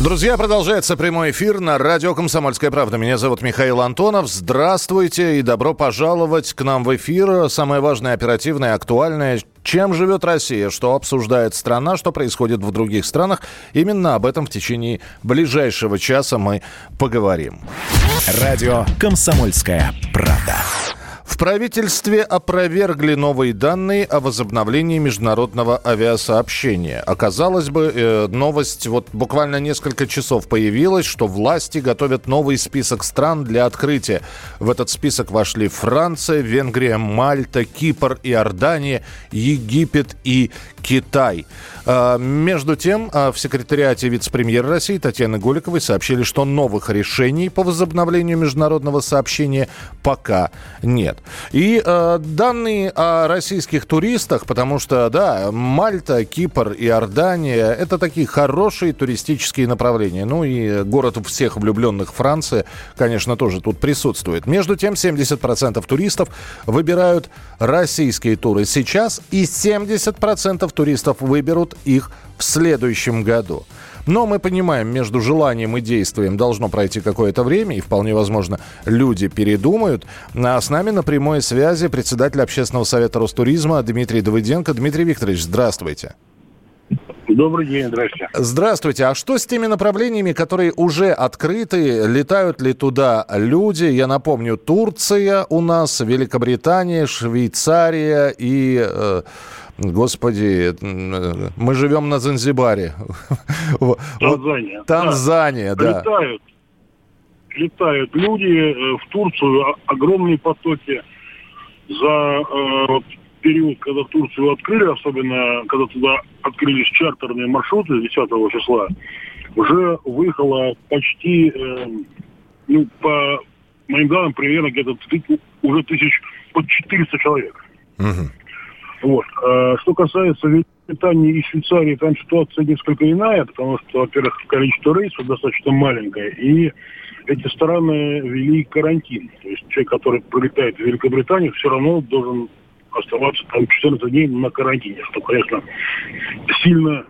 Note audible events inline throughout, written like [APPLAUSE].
Друзья, продолжается прямой эфир на радио «Комсомольская правда». Меня зовут Михаил Антонов. Здравствуйте и добро пожаловать к нам в эфир. Самое важное, оперативное, актуальное. Чем живет Россия, что обсуждает страна, что происходит в других странах. Именно об этом в течение ближайшего часа мы поговорим. Радио «Комсомольская правда». В правительстве опровергли новые данные о возобновлении международного авиасообщения. Оказалось бы, э, новость вот буквально несколько часов появилась, что власти готовят новый список стран для открытия. В этот список вошли Франция, Венгрия, Мальта, Кипр, Иордания, Египет и Китай. А, между тем, а, в секретариате вице-премьера России Татьяны Голиковой сообщили, что новых решений по возобновлению международного сообщения пока нет. И э, данные о российских туристах, потому что, да, Мальта, Кипр, Иордания – это такие хорошие туристические направления. Ну и город всех влюбленных Франции, конечно, тоже тут присутствует. Между тем, 70% туристов выбирают российские туры сейчас, и 70% туристов выберут их в следующем году. Но мы понимаем, между желанием и действием должно пройти какое-то время, и вполне возможно, люди передумают. А с нами на прямой связи председатель общественного совета Ростуризма Дмитрий Давыденко. Дмитрий Викторович, здравствуйте. Добрый день, здравствуйте. Здравствуйте. А что с теми направлениями, которые уже открыты? Летают ли туда люди? Я напомню, Турция у нас, Великобритания, Швейцария и... Э, Господи, мы живем на Занзибаре. [LAUGHS] Танзания. Танзания, да. Летают, летают люди э, в Турцию, огромные потоки за э, период, когда Турцию открыли, особенно когда туда открылись чартерные маршруты 10 числа, уже выехало почти, э, ну, по моим данным, примерно где-то уже тысяч под 400 человек. Угу. Вот. А что касается Великобритании и Швейцарии, там ситуация несколько иная, потому что, во-первых, количество рейсов достаточно маленькое, и эти страны ввели карантин. То есть человек, который прилетает в Великобританию, все равно должен оставаться там 14 дней на карантине, что, конечно, сильно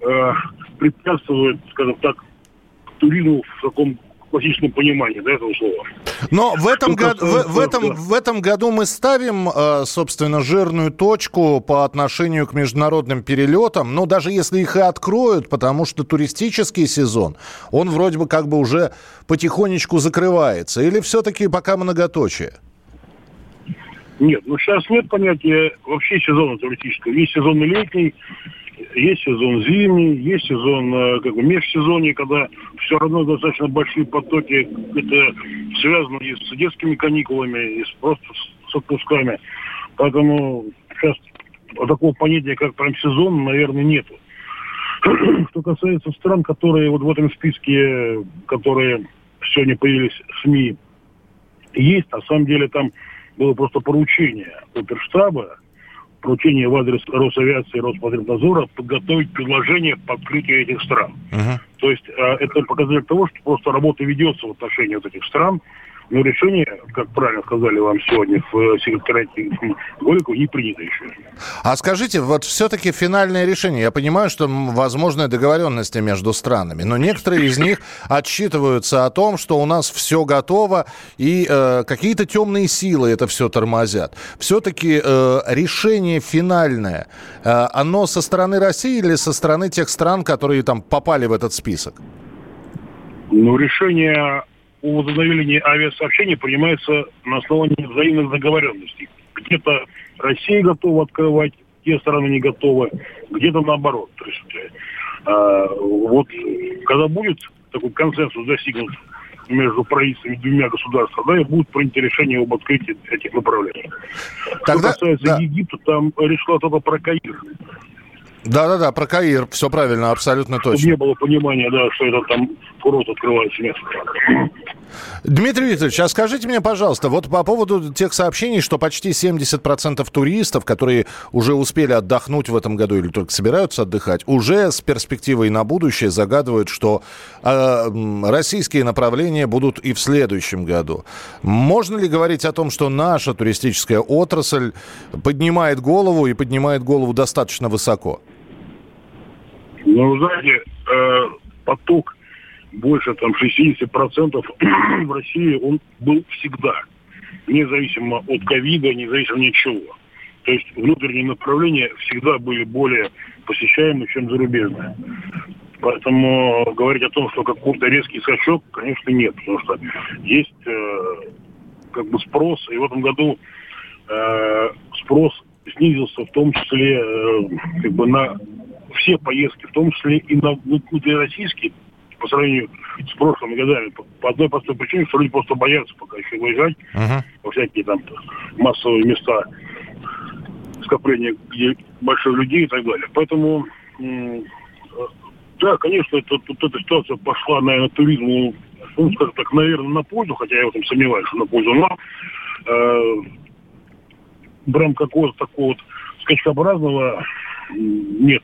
э, препятствует, скажем так, туризму в таком классическом понимании да, этого слова. Но в этом, году, в, в, этом, в этом году мы ставим, э, собственно, жирную точку по отношению к международным перелетам, ну, даже если их и откроют, потому что туристический сезон, он вроде бы как бы уже потихонечку закрывается. Или все-таки пока многоточие? Нет, ну сейчас нет понятия вообще сезона туристического. Есть сезон летний, есть сезон зимний, есть сезон э, как бы межсезонье, когда все равно достаточно большие потоки. Это связано и с детскими каникулами, и с, просто с отпусками. Поэтому сейчас такого понятия, как прям сезон, наверное, нету. [CLEARS THROAT] Что касается стран, которые вот в этом списке, которые сегодня появились в СМИ, есть, на самом деле там было просто поручение оперштаба, поручение в адрес Росавиации и Роспотребнадзора подготовить предложение по открытию этих стран. Uh-huh. То есть э, это показатель того, что просто работа ведется в отношении вот этих стран, но решение, как правильно сказали вам сегодня в э, секретариате Голикова, не принято еще. А скажите, вот все-таки финальное решение. Я понимаю, что возможны договоренности между странами, но некоторые из них отчитываются о том, что у нас все готово, и э, какие-то темные силы это все тормозят. Все-таки э, решение финальное, э, оно со стороны России или со стороны тех стран, которые там попали в этот список? Ну, решение о возобновлении авиасообщения принимается на основании взаимных договоренностей. Где-то Россия готова открывать, те страны не готовы, где-то наоборот. То есть э, вот когда будет такой консенсус достигнут между правительствами двумя государствами, да, и будет принято решение об открытии этих направлений. Тогда, Что касается да. Египта, там речь шла только про Каир. Да-да-да, про Каир, все правильно, абсолютно точно. Чтобы не было понимания, да, что это там курорт открывается место. Дмитрий Викторович, а скажите мне, пожалуйста, вот по поводу тех сообщений, что почти 70% туристов, которые уже успели отдохнуть в этом году или только собираются отдыхать, уже с перспективой на будущее загадывают, что э, российские направления будут и в следующем году. Можно ли говорить о том, что наша туристическая отрасль поднимает голову и поднимает голову достаточно высоко? Ну, знаете, э, поток больше там 60% [CLEARS THROAT] в России он был всегда, независимо от ковида, независимо ни от чего. То есть внутренние направления всегда были более посещаемы, чем зарубежные. Поэтому говорить о том, что какой-то резкий скачок, конечно, нет, потому что есть э, как бы спрос, и в этом году э, спрос снизился в том числе э, как бы на все поездки, в том числе и на внутрироссийские, по сравнению с прошлыми годами. По, по одной простой причине, что люди просто боятся пока еще выезжать uh-huh. во всякие там массовые места скопления, где большое людей и так далее. Поэтому, да, конечно, это, вот эта ситуация пошла, наверное, туризму, ну, скажем так, наверное, на пользу, хотя я в этом сомневаюсь, что на пользу, но э, прям какого-то такого вот скачкообразного нет.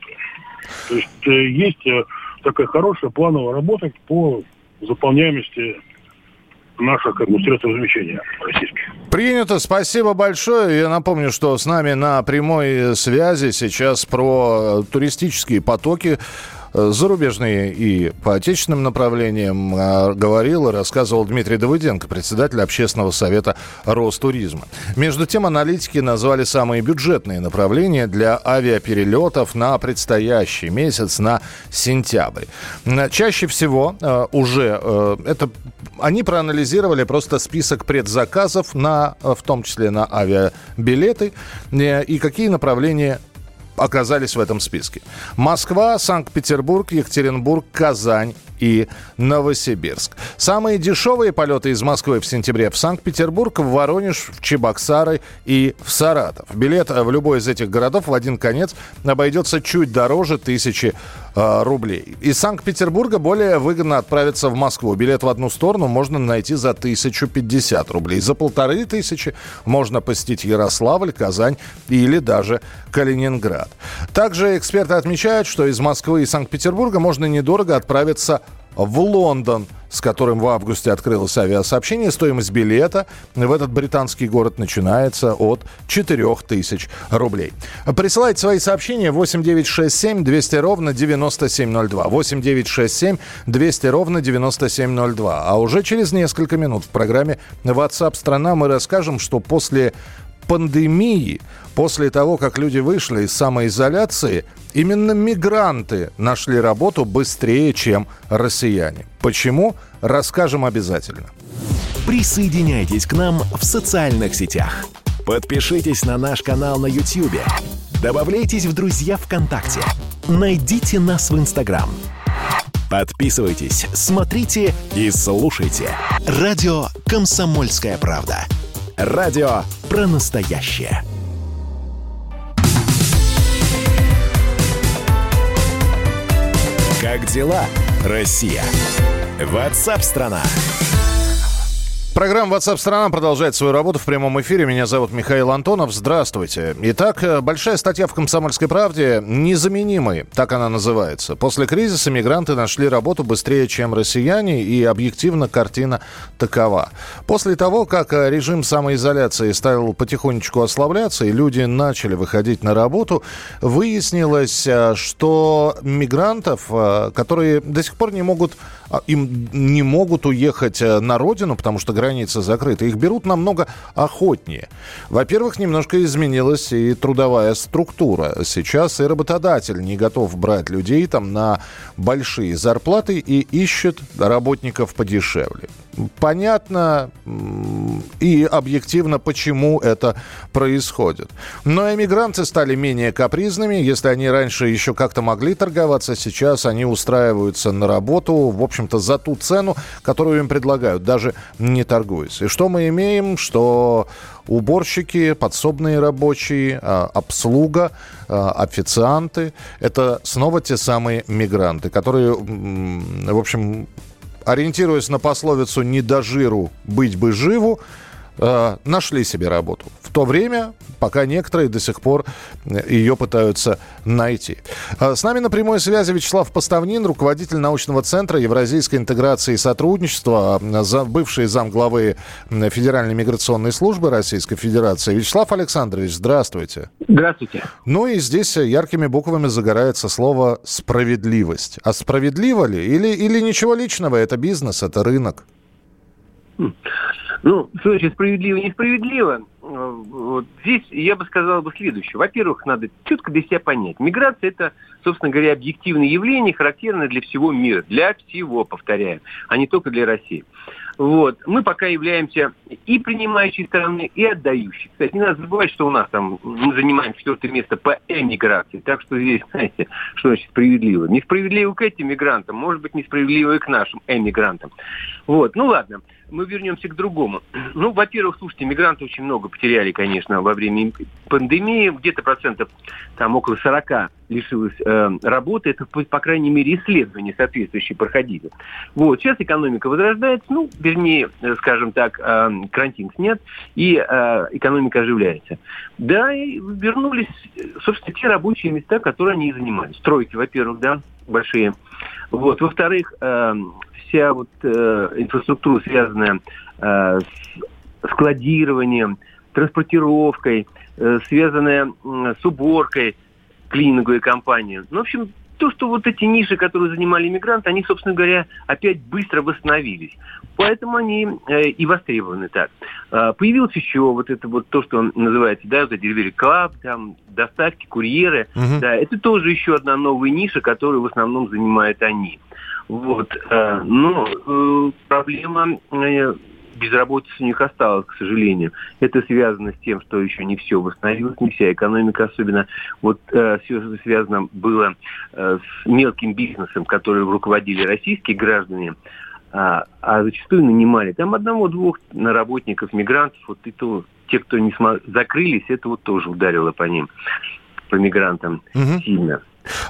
То есть э, есть э, такая хорошая плановая работа по заполняемости наших как бы, средств размещения российских. Принято, спасибо большое. Я напомню, что с нами на прямой связи сейчас про туристические потоки зарубежные и по отечественным направлениям э, говорил и рассказывал Дмитрий Давыденко, председатель общественного совета Ростуризма. Между тем, аналитики назвали самые бюджетные направления для авиаперелетов на предстоящий месяц, на сентябрь. Чаще всего э, уже это они проанализировали просто список предзаказов на, в том числе на авиабилеты и какие направления оказались в этом списке. Москва, Санкт-Петербург, Екатеринбург, Казань и Новосибирск. Самые дешевые полеты из Москвы в сентябре в Санкт-Петербург, в Воронеж, в Чебоксары и в Саратов. Билет в любой из этих городов в один конец обойдется чуть дороже тысячи э, рублей. Из Санкт-Петербурга более выгодно отправиться в Москву. Билет в одну сторону можно найти за 1050 рублей. За полторы тысячи можно посетить Ярославль, Казань или даже Калининград. Также эксперты отмечают, что из Москвы и Санкт-Петербурга можно недорого отправиться в Лондон, с которым в августе открылось авиасообщение. Стоимость билета в этот британский город начинается от 4000 рублей. Присылайте свои сообщения 8967 200 ровно 9702. 8967 200 ровно 9702. А уже через несколько минут в программе WhatsApp страна мы расскажем, что после пандемии, после того, как люди вышли из самоизоляции, именно мигранты нашли работу быстрее, чем россияне. Почему? Расскажем обязательно. Присоединяйтесь к нам в социальных сетях. Подпишитесь на наш канал на YouTube. Добавляйтесь в друзья ВКонтакте. Найдите нас в Инстаграм. Подписывайтесь, смотрите и слушайте. Радио «Комсомольская правда». Радио про настоящее. Как дела, Россия? Ватсап-страна! страна Программа WhatsApp страна продолжает свою работу в прямом эфире. Меня зовут Михаил Антонов. Здравствуйте. Итак, э, большая статья в «Комсомольской правде» «Незаменимые», так она называется. После кризиса мигранты нашли работу быстрее, чем россияне, и объективно картина такова. После того, как э, режим самоизоляции стал потихонечку ослабляться, и люди начали выходить на работу, выяснилось, э, что мигрантов, которые до сих пор не могут, им не могут уехать на родину, потому что границы закрыты, их берут намного охотнее. Во-первых, немножко изменилась и трудовая структура. Сейчас и работодатель не готов брать людей там на большие зарплаты и ищет работников подешевле. Понятно и объективно, почему это происходит. Но эмигранты стали менее капризными. Если они раньше еще как-то могли торговаться, сейчас они устраиваются на работу, в общем-то, за ту цену, которую им предлагают. Даже не торгуясь. И что мы имеем? Что уборщики, подсобные рабочие, а, обслуга, а, официанты – это снова те самые мигранты, которые, в общем, ориентируясь на пословицу «не до жиру, быть бы живу», э, нашли себе работу. В то время, пока некоторые до сих пор э, ее пытаются найти. Э, с нами на прямой связи Вячеслав Поставнин, руководитель научного центра Евразийской интеграции и сотрудничества, бывший зам главы Федеральной миграционной службы Российской Федерации. Вячеслав Александрович, здравствуйте. Здравствуйте. Ну и здесь яркими буквами загорается слово «справедливость». А справедливо ли? Или, или ничего личного? Это бизнес, это рынок? Хм. Ну, что значит справедливо, несправедливо? Э, вот здесь я бы сказал бы следующее. Во-первых, надо четко для себя понять. Миграция – это, собственно говоря, объективное явление, характерное для всего мира. Для всего, повторяю, а не только для России. Вот. Мы пока являемся и принимающей стороной, и отдающей. Кстати, не надо забывать, что у нас там мы занимаем четвертое место по эмиграции. Так что здесь, знаете, что значит справедливо? Несправедливо к этим мигрантам, может быть, несправедливо и к нашим эмигрантам. Вот. Ну ладно мы вернемся к другому. [CLEARS THROAT] Ну, во-первых, слушайте, мигранты очень много потеряли, конечно, во время пандемии. Где-то процентов, там, около 40 лишилось э, работы. Это, по, крайней мере, исследования соответствующие проходили. Вот. Сейчас экономика возрождается, ну, вернее, э, скажем так, э, карантин снят, и э, экономика оживляется. Да, и вернулись, собственно, те рабочие места, которые они и занимались. Стройки, во-первых, да, большие. Вот. Во-вторых, э, вся вот э, инфраструктура, связанная э, с складированием, транспортировкой, э, связанная э, с уборкой, клининговой компании. Ну, в общем, то, что вот эти ниши, которые занимали мигранты, они, собственно говоря, опять быстро восстановились. Поэтому они э, и востребованы так. Э, появилось еще вот это вот то, что называется, да, вот эти delivery club, там, доставки, курьеры. Угу. Да, это тоже еще одна новая ниша, которую в основном занимают они. Вот. Э, но э, проблема э, безработицы у них осталась, к сожалению. Это связано с тем, что еще не все восстановилось, не вся экономика особенно. Вот э, все связано было э, с мелким бизнесом, который руководили российские граждане, а, а зачастую нанимали там одного-двух работников, мигрантов, вот и то те, кто не смог, закрылись, это вот тоже ударило по ним, по мигрантам угу. сильно.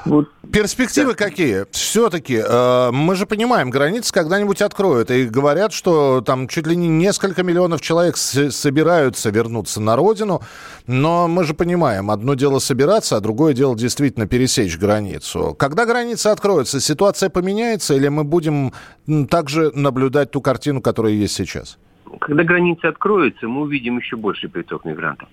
Вот. Перспективы да. какие? Все-таки э, мы же понимаем, границы когда-нибудь откроют. И говорят, что там чуть ли не несколько миллионов человек с- собираются вернуться на родину. Но мы же понимаем, одно дело собираться, а другое дело действительно пересечь границу. Когда граница откроется, ситуация поменяется или мы будем также наблюдать ту картину, которая есть сейчас? Когда границы откроются, мы увидим еще больший приток мигрантов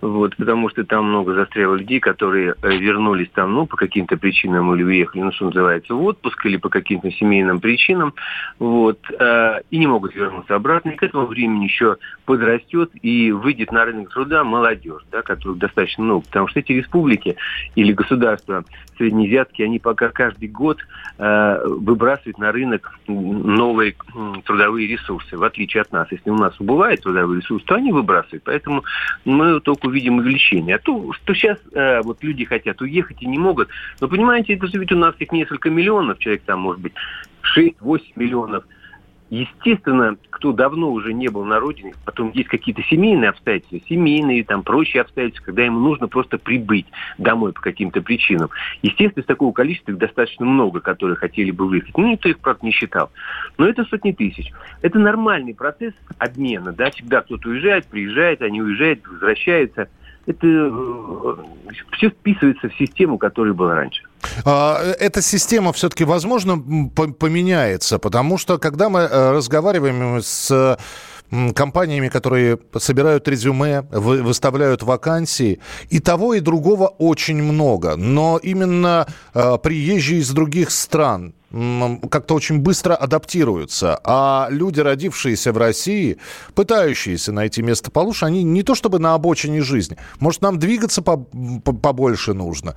вот, потому что там много застряло людей, которые э, вернулись там, ну, по каким-то причинам или уехали, ну, что называется, в отпуск или по каким-то семейным причинам, вот, э, и не могут вернуться обратно, и к этому времени еще подрастет и выйдет на рынок труда молодежь, да, которых достаточно много, потому что эти республики или государства среднеазиатские, они пока каждый год э, выбрасывают на рынок новые э, трудовые ресурсы, в отличие от нас. Если у нас убывает трудовые ресурсы, то они выбрасывают. Поэтому мы только увидим увеличение. А то, что сейчас э, вот люди хотят уехать и не могут. Но понимаете, это же ведь у нас их несколько миллионов человек, там может быть 6-8 миллионов – Естественно, кто давно уже не был на родине, потом есть какие-то семейные обстоятельства, семейные, там, прочие обстоятельства, когда ему нужно просто прибыть домой по каким-то причинам. Естественно, из такого количества их достаточно много, которые хотели бы выехать. Ну, никто их, правда, не считал. Но это сотни тысяч. Это нормальный процесс обмена, да, всегда кто-то уезжает, приезжает, они уезжают, возвращаются – это э, все вписывается в систему, которая была раньше. А, эта система все-таки, возможно, поменяется, потому что, когда мы э, разговариваем с компаниями, которые собирают резюме, выставляют вакансии. И того, и другого очень много. Но именно э, приезжие из других стран как-то очень быстро адаптируются. А люди, родившиеся в России, пытающиеся найти место получше, они не то чтобы на обочине жизни. Может, нам двигаться побольше нужно?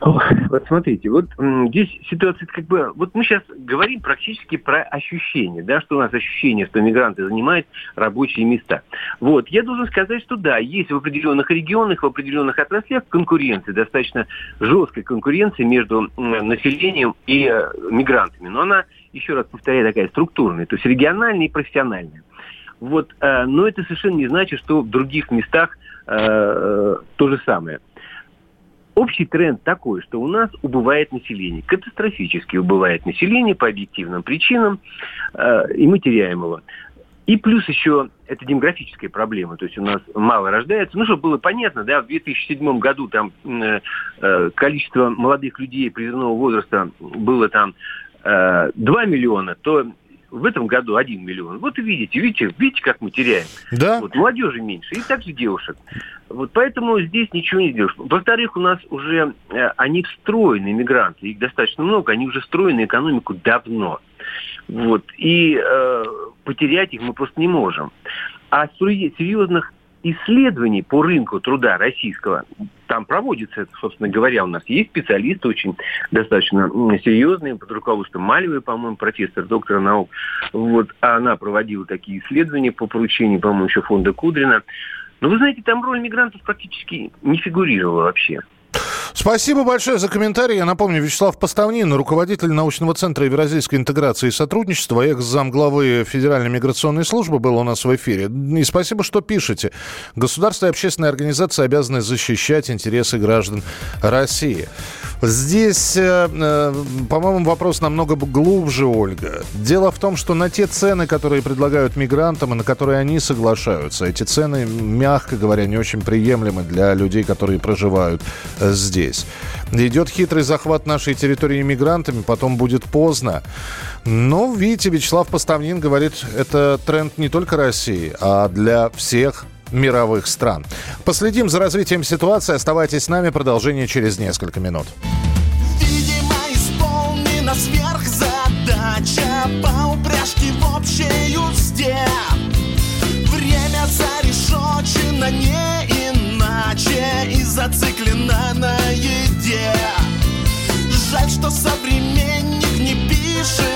Вот смотрите, вот здесь ситуация как бы... Вот мы сейчас говорим практически про ощущения, да, что у нас ощущение, что мигранты занимают рабочие места. Вот, я должен сказать, что да, есть в определенных регионах, в определенных отраслях конкуренция, достаточно жесткая конкуренция между населением и э, мигрантами. Но она, еще раз повторяю, такая структурная, то есть региональная и профессиональная. Вот, э, но это совершенно не значит, что в других местах э, то же самое. Общий тренд такой, что у нас убывает население, катастрофически убывает население по объективным причинам, э, и мы теряем его. И плюс еще это демографическая проблема, то есть у нас мало рождается. Ну, чтобы было понятно, да, в 2007 году там э, количество молодых людей призывного возраста было там э, 2 миллиона, то в этом году 1 миллион. Вот и видите, видите, видите, как мы теряем. Да. Вот молодежи меньше, и также девушек. Вот поэтому здесь ничего не сделаешь. Во-вторых, у нас уже э, они встроены, иммигранты, их достаточно много, они уже встроены экономику давно. Вот. И э, потерять их мы просто не можем. А серьезных исследований по рынку труда российского, там проводится собственно говоря, у нас есть специалисты очень достаточно серьезные, под руководством Малевой, по-моему, профессор, доктора наук. Вот, она проводила такие исследования по поручению, по-моему, еще фонда Кудрина. Но вы знаете, там роль мигрантов практически не фигурировала вообще. Спасибо большое за комментарий. Я напомню, Вячеслав Поставнин, руководитель научного центра Евразийской интеграции и сотрудничества, экс-замглавы Федеральной миграционной службы был у нас в эфире. И спасибо, что пишете. Государство и общественные организации обязаны защищать интересы граждан России. Здесь, э, э, по-моему, вопрос намного глубже, Ольга. Дело в том, что на те цены, которые предлагают мигрантам и на которые они соглашаются, эти цены, мягко говоря, не очень приемлемы для людей, которые проживают э, здесь. Идет хитрый захват нашей территории мигрантами, потом будет поздно. Но, видите, Вячеслав Поставнин говорит, это тренд не только России, а для всех мировых стран. Последим за развитием ситуации. Оставайтесь с нами. Продолжение через несколько минут. Видимо, исполнена сверхзадача по упряжке в общей узде. Время зарешочено не иначе и зациклено на еде. Жаль, что современник не пишет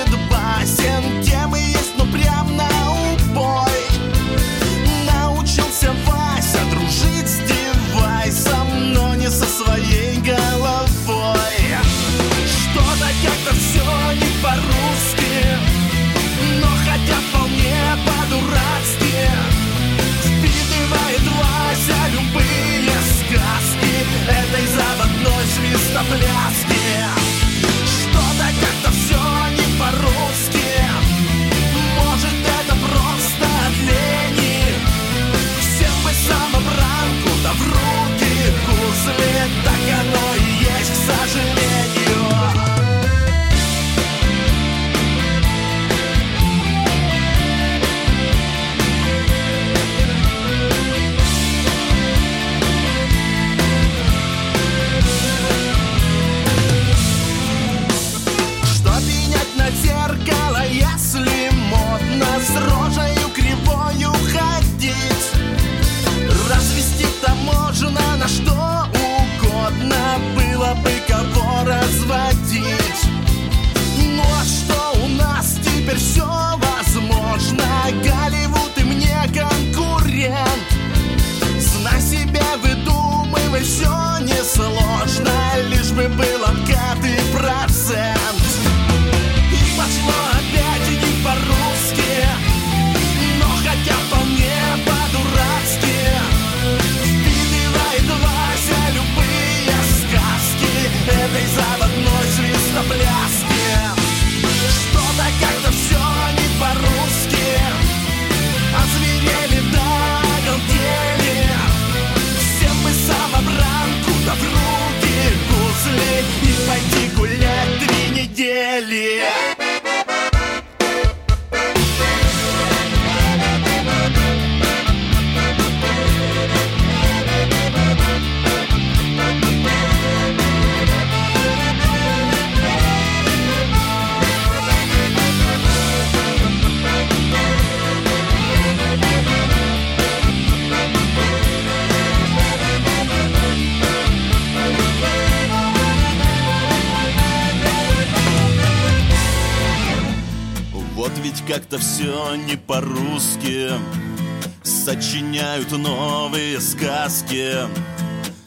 сочиняют новые сказки.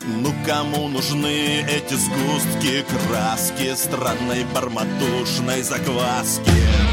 Ну кому нужны эти сгустки краски странной барматушной закваски?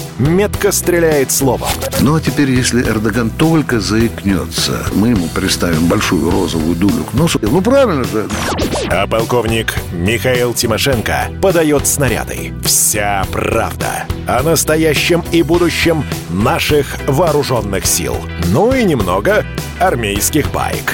метко стреляет словом. Ну а теперь, если Эрдоган только заикнется, мы ему представим большую розовую дулю к носу. Ну правильно же. А полковник Михаил Тимошенко подает снаряды. Вся правда о настоящем и будущем наших вооруженных сил. Ну и немного армейских байк.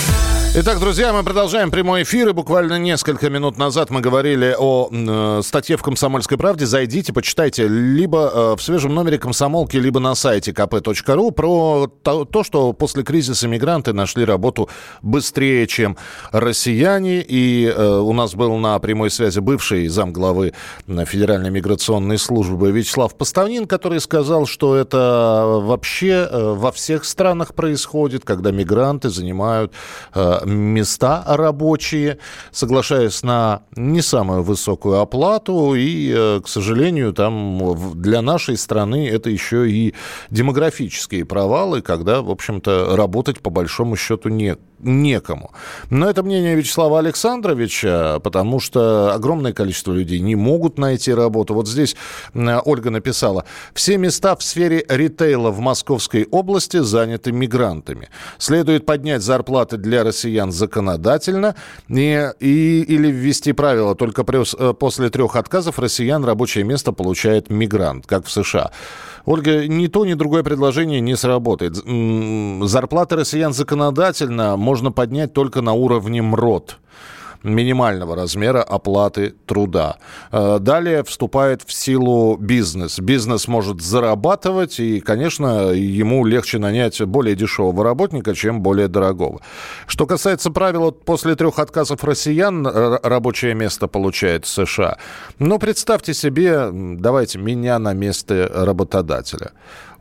Итак, друзья, мы продолжаем прямой эфир. И буквально несколько минут назад мы говорили о э, статье в «Комсомольской правде». Зайдите, почитайте либо э, в свежем номере «Комсомолки», либо на сайте kp.ru про то, то, что после кризиса мигранты нашли работу быстрее, чем россияне. И э, у нас был на прямой связи бывший замглавы Федеральной миграционной службы Вячеслав Поставнин, который сказал, что это вообще э, во всех странах происходит, когда мигранты занимают... Э, места рабочие, соглашаясь на не самую высокую оплату. И, э, к сожалению, там для нашей страны это еще и демографические провалы, когда, в общем-то, работать по большому счету не, некому. Но это мнение Вячеслава Александровича, потому что огромное количество людей не могут найти работу. Вот здесь Ольга написала, все места в сфере ритейла в Московской области заняты мигрантами. Следует поднять зарплаты для россиян законодательно и, и, или ввести правило, только при, э, после трех отказов россиян рабочее место получает мигрант, как в США. Ольга, ни то, ни другое предложение не сработает. Зарплаты россиян законодательно можно поднять только на уровне МРОД минимального размера оплаты труда. Э, далее вступает в силу бизнес. Бизнес может зарабатывать, и, конечно, ему легче нанять более дешевого работника, чем более дорогого. Что касается правила, после трех отказов россиян рабочее место получает США. Но представьте себе, давайте меня на место работодателя.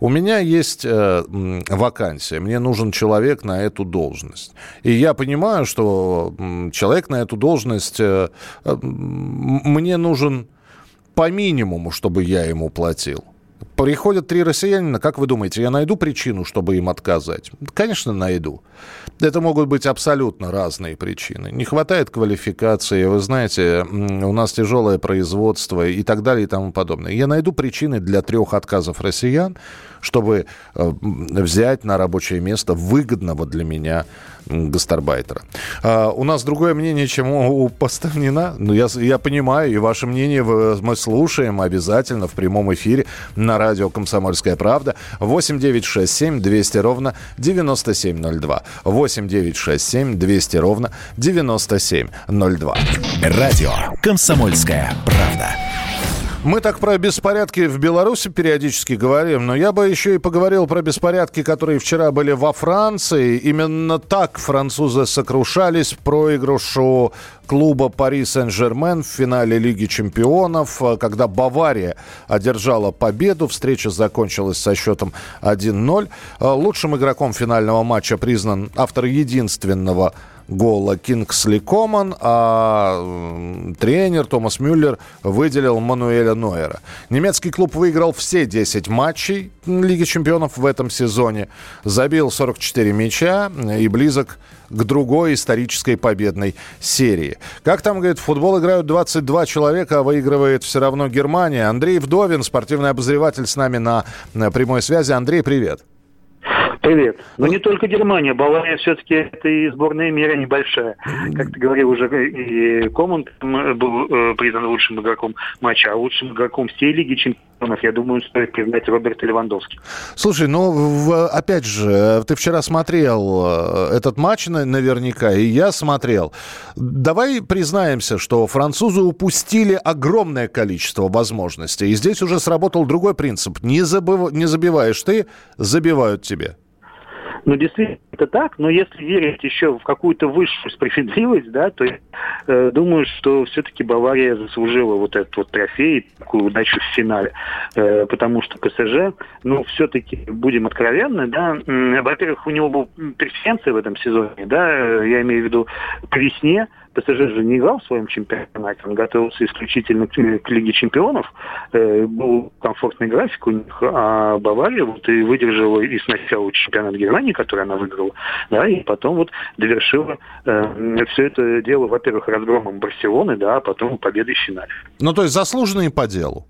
У меня есть э, вакансия, мне нужен человек на эту должность. И я понимаю, что человек на эту должность э, э, мне нужен по минимуму, чтобы я ему платил. Приходят три россиянина, как вы думаете, я найду причину, чтобы им отказать? Конечно, найду. Это могут быть абсолютно разные причины. Не хватает квалификации, вы знаете, у нас тяжелое производство и так далее и тому подобное. Я найду причины для трех отказов россиян, чтобы э, взять на рабочее место выгодного для меня гастарбайтера. А, у нас другое мнение, чем у, у Поставнина. Ну, я, я понимаю, и ваше мнение мы слушаем обязательно в прямом эфире на радио «Комсомольская правда». 8 9 6 7 200 ровно 9702. 8 9 6 7 200 ровно 9702. Радио «Комсомольская правда». Мы так про беспорядки в Беларуси периодически говорим, но я бы еще и поговорил про беспорядки, которые вчера были во Франции. Именно так французы сокрушались проигрышу клуба Пари Сен-Жермен в финале Лиги чемпионов, когда Бавария одержала победу. Встреча закончилась со счетом 1-0. Лучшим игроком финального матча признан автор единственного гола Кингсли Коман, а тренер Томас Мюллер выделил Мануэля Нойера. Немецкий клуб выиграл все 10 матчей Лиги чемпионов в этом сезоне, забил 44 мяча и близок к другой исторической победной серии. Как там, говорит, в футбол играют 22 человека, а выигрывает все равно Германия. Андрей Вдовин, спортивный обозреватель с нами на прямой связи. Андрей, привет. Привет. Но не только Германия. Бавария все-таки это и сборная мира небольшая. Как ты говорил, уже и Команд был э, признан лучшим игроком матча, а лучшим игроком всей Лиги Чемпионов, я думаю, стоит признать Роберта Левандовски. Слушай, ну, опять же, ты вчера смотрел э, этот матч наверняка, и я смотрел. Давай признаемся, что французы упустили огромное количество возможностей. И здесь уже сработал другой принцип. Не, забыв... не забиваешь ты, забивают тебе. Ну, действительно, это так, но если верить еще в какую-то высшую справедливость, да, то я э, думаю, что все-таки Бавария заслужила вот этот вот трофей, такую удачу в финале. Э, потому что ПСЖ, ну, все-таки, будем откровенны, да, э, во-первых, у него был преференция в этом сезоне, да, я имею в виду по весне, ПСЖ же не играл в своем чемпионате, он готовился исключительно к, к Лиге чемпионов. Э, был комфортный график у них, а Бавария вот и выдержала и сначала чемпионат Германии, который она выиграла, да, и потом вот довершила э, все это дело, во-первых, разгромом Барселоны, да, а потом победой в финале. Ну, то есть заслуженные по делу.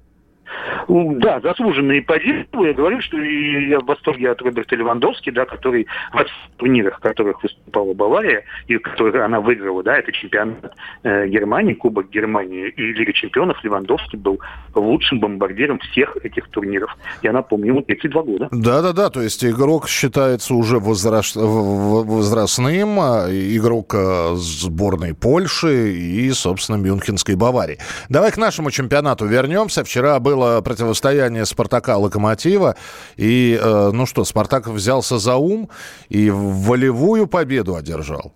Да, заслуженные по делу. Я говорю, что я в восторге от Роберта Левандовски, да, который в турнирах, в которых выступала Бавария, и в которых она выиграла, да, это чемпионат э, Германии, Кубок Германии и Лига чемпионов, Левандовский был лучшим бомбардиром всех этих турниров. Я напомню, ему 32 года. Да-да-да, то есть игрок считается уже возраст... возрастным, а игрок э, сборной Польши и, собственно, Мюнхенской Баварии. Давай к нашему чемпионату вернемся. Вчера было противостояние Спартака Локомотива. И, э, ну что, Спартак взялся за ум и волевую победу одержал.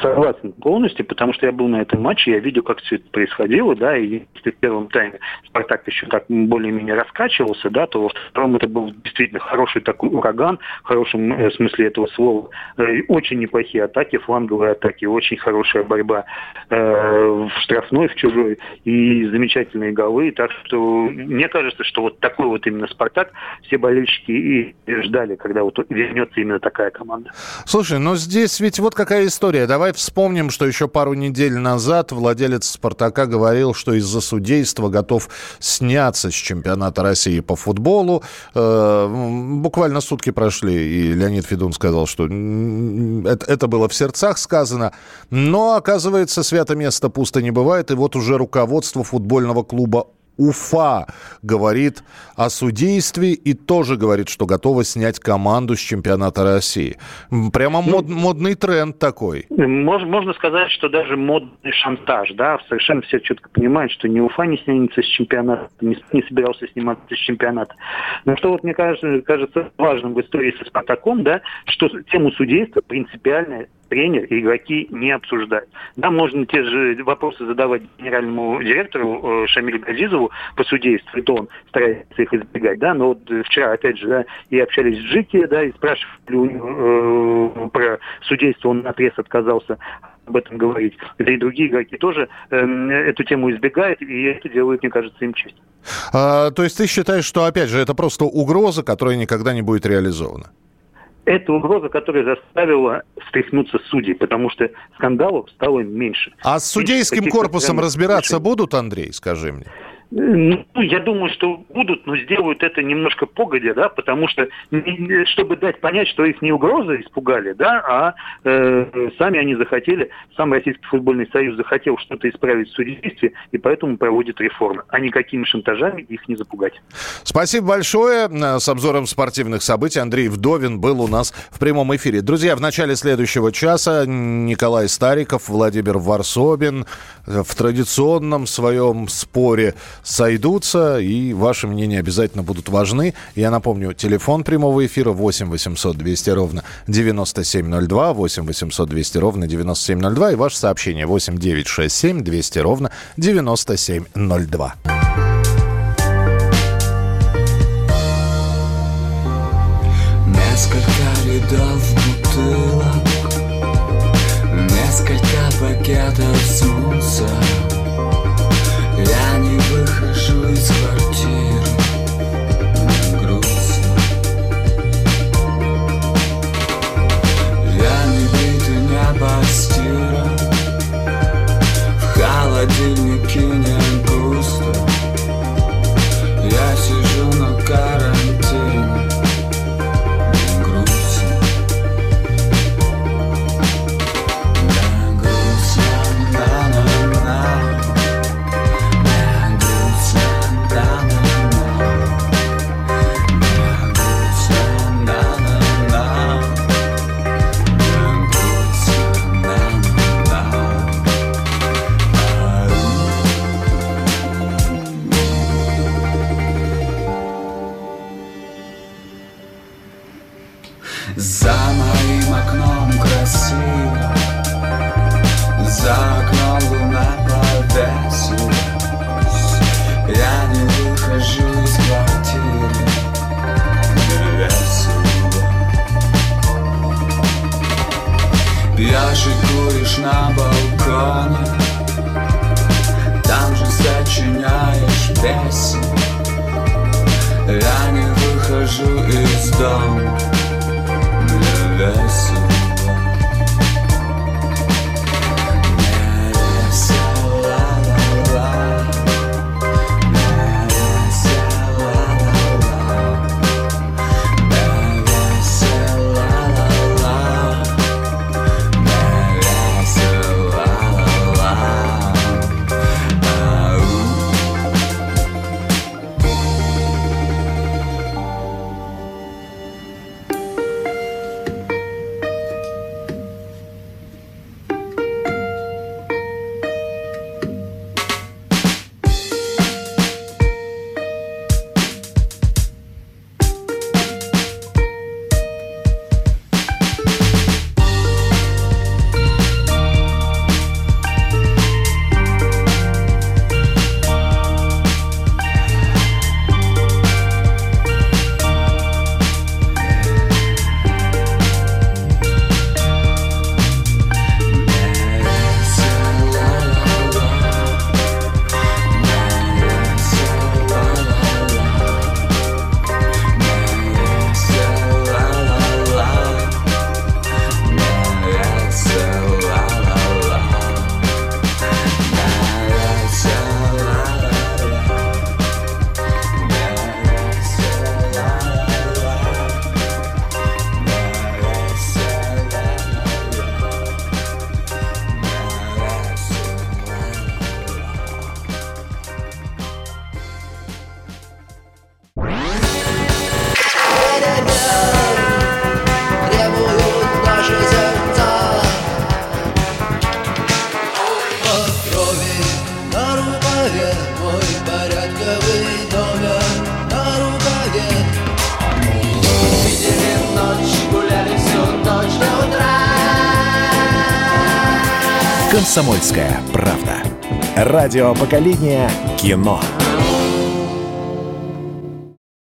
Согласен полностью, потому что я был на этом матче, я видел, как все это происходило, да, и если в первом тайме Спартак еще так более-менее раскачивался, да, то во втором это был действительно хороший такой ураган, в хорошем э, смысле этого слова. Э, очень неплохие атаки, фланговые атаки, очень хорошая борьба э, в штрафной, в чужой, и замечательные голы. Так что мне кажется, что вот такой вот именно Спартак все болельщики и ждали, когда вот вернется именно такая команда. Слушай, но здесь ведь вот какая история. Давай вспомним, что еще пару недель назад владелец «Спартака» говорил, что из-за судейства готов сняться с чемпионата России по футболу. Э, буквально сутки прошли, и Леонид Федун сказал, что это, было в сердцах сказано. Но, оказывается, свято место пусто не бывает. И вот уже руководство футбольного клуба Уфа говорит о судействе и тоже говорит, что готова снять команду с чемпионата России. Прямо ну, мод, модный тренд такой. Можно, можно сказать, что даже модный шантаж. Да? Совершенно все четко понимают, что ни Уфа не снимется с чемпионата, не, не собирался сниматься с чемпионата. Но что вот мне кажется, кажется важным в истории со Спартаком, да, что тему судейства принципиально тренер и игроки не обсуждают. Да, можно те же вопросы задавать генеральному директору э, Шамилю Газизову по судейству, то он старается их избегать, да, но вот вчера, опять же, да, и общались с Жики, да, и спрашивали у него э, про судейство, он на отрез отказался об этом говорить. Да и другие игроки тоже э, эту тему избегают, и это делает, мне кажется, им честь. А, то есть ты считаешь, что, опять же, это просто угроза, которая никогда не будет реализована? Это угроза, которая заставила встряхнуться судей, потому что скандалов стало меньше. А с судейским корпусом разбираться будут, Андрей, скажи мне? Ну, я думаю, что будут, но сделают это немножко погодя, да, потому что, чтобы дать понять, что их не угрозы испугали, да, а э, сами они захотели, сам Российский футбольный союз захотел что-то исправить в судействе, и поэтому проводит реформы. А никакими шантажами их не запугать. Спасибо большое. С обзором спортивных событий Андрей Вдовин был у нас в прямом эфире. Друзья, в начале следующего часа Николай Стариков, Владимир Варсобин в традиционном своем споре сойдутся, и ваши мнения обязательно будут важны. Я напомню, телефон прямого эфира 8 800 200 ровно 9702, 8 800 200 ровно 9702, и ваше сообщение 8 967 200 ровно 9702. Несколько рядов бутылок Несколько пакетов солнца выхожу из квартиры. Грустно. Я не бит и не постиран В холодильнике не Радио кино.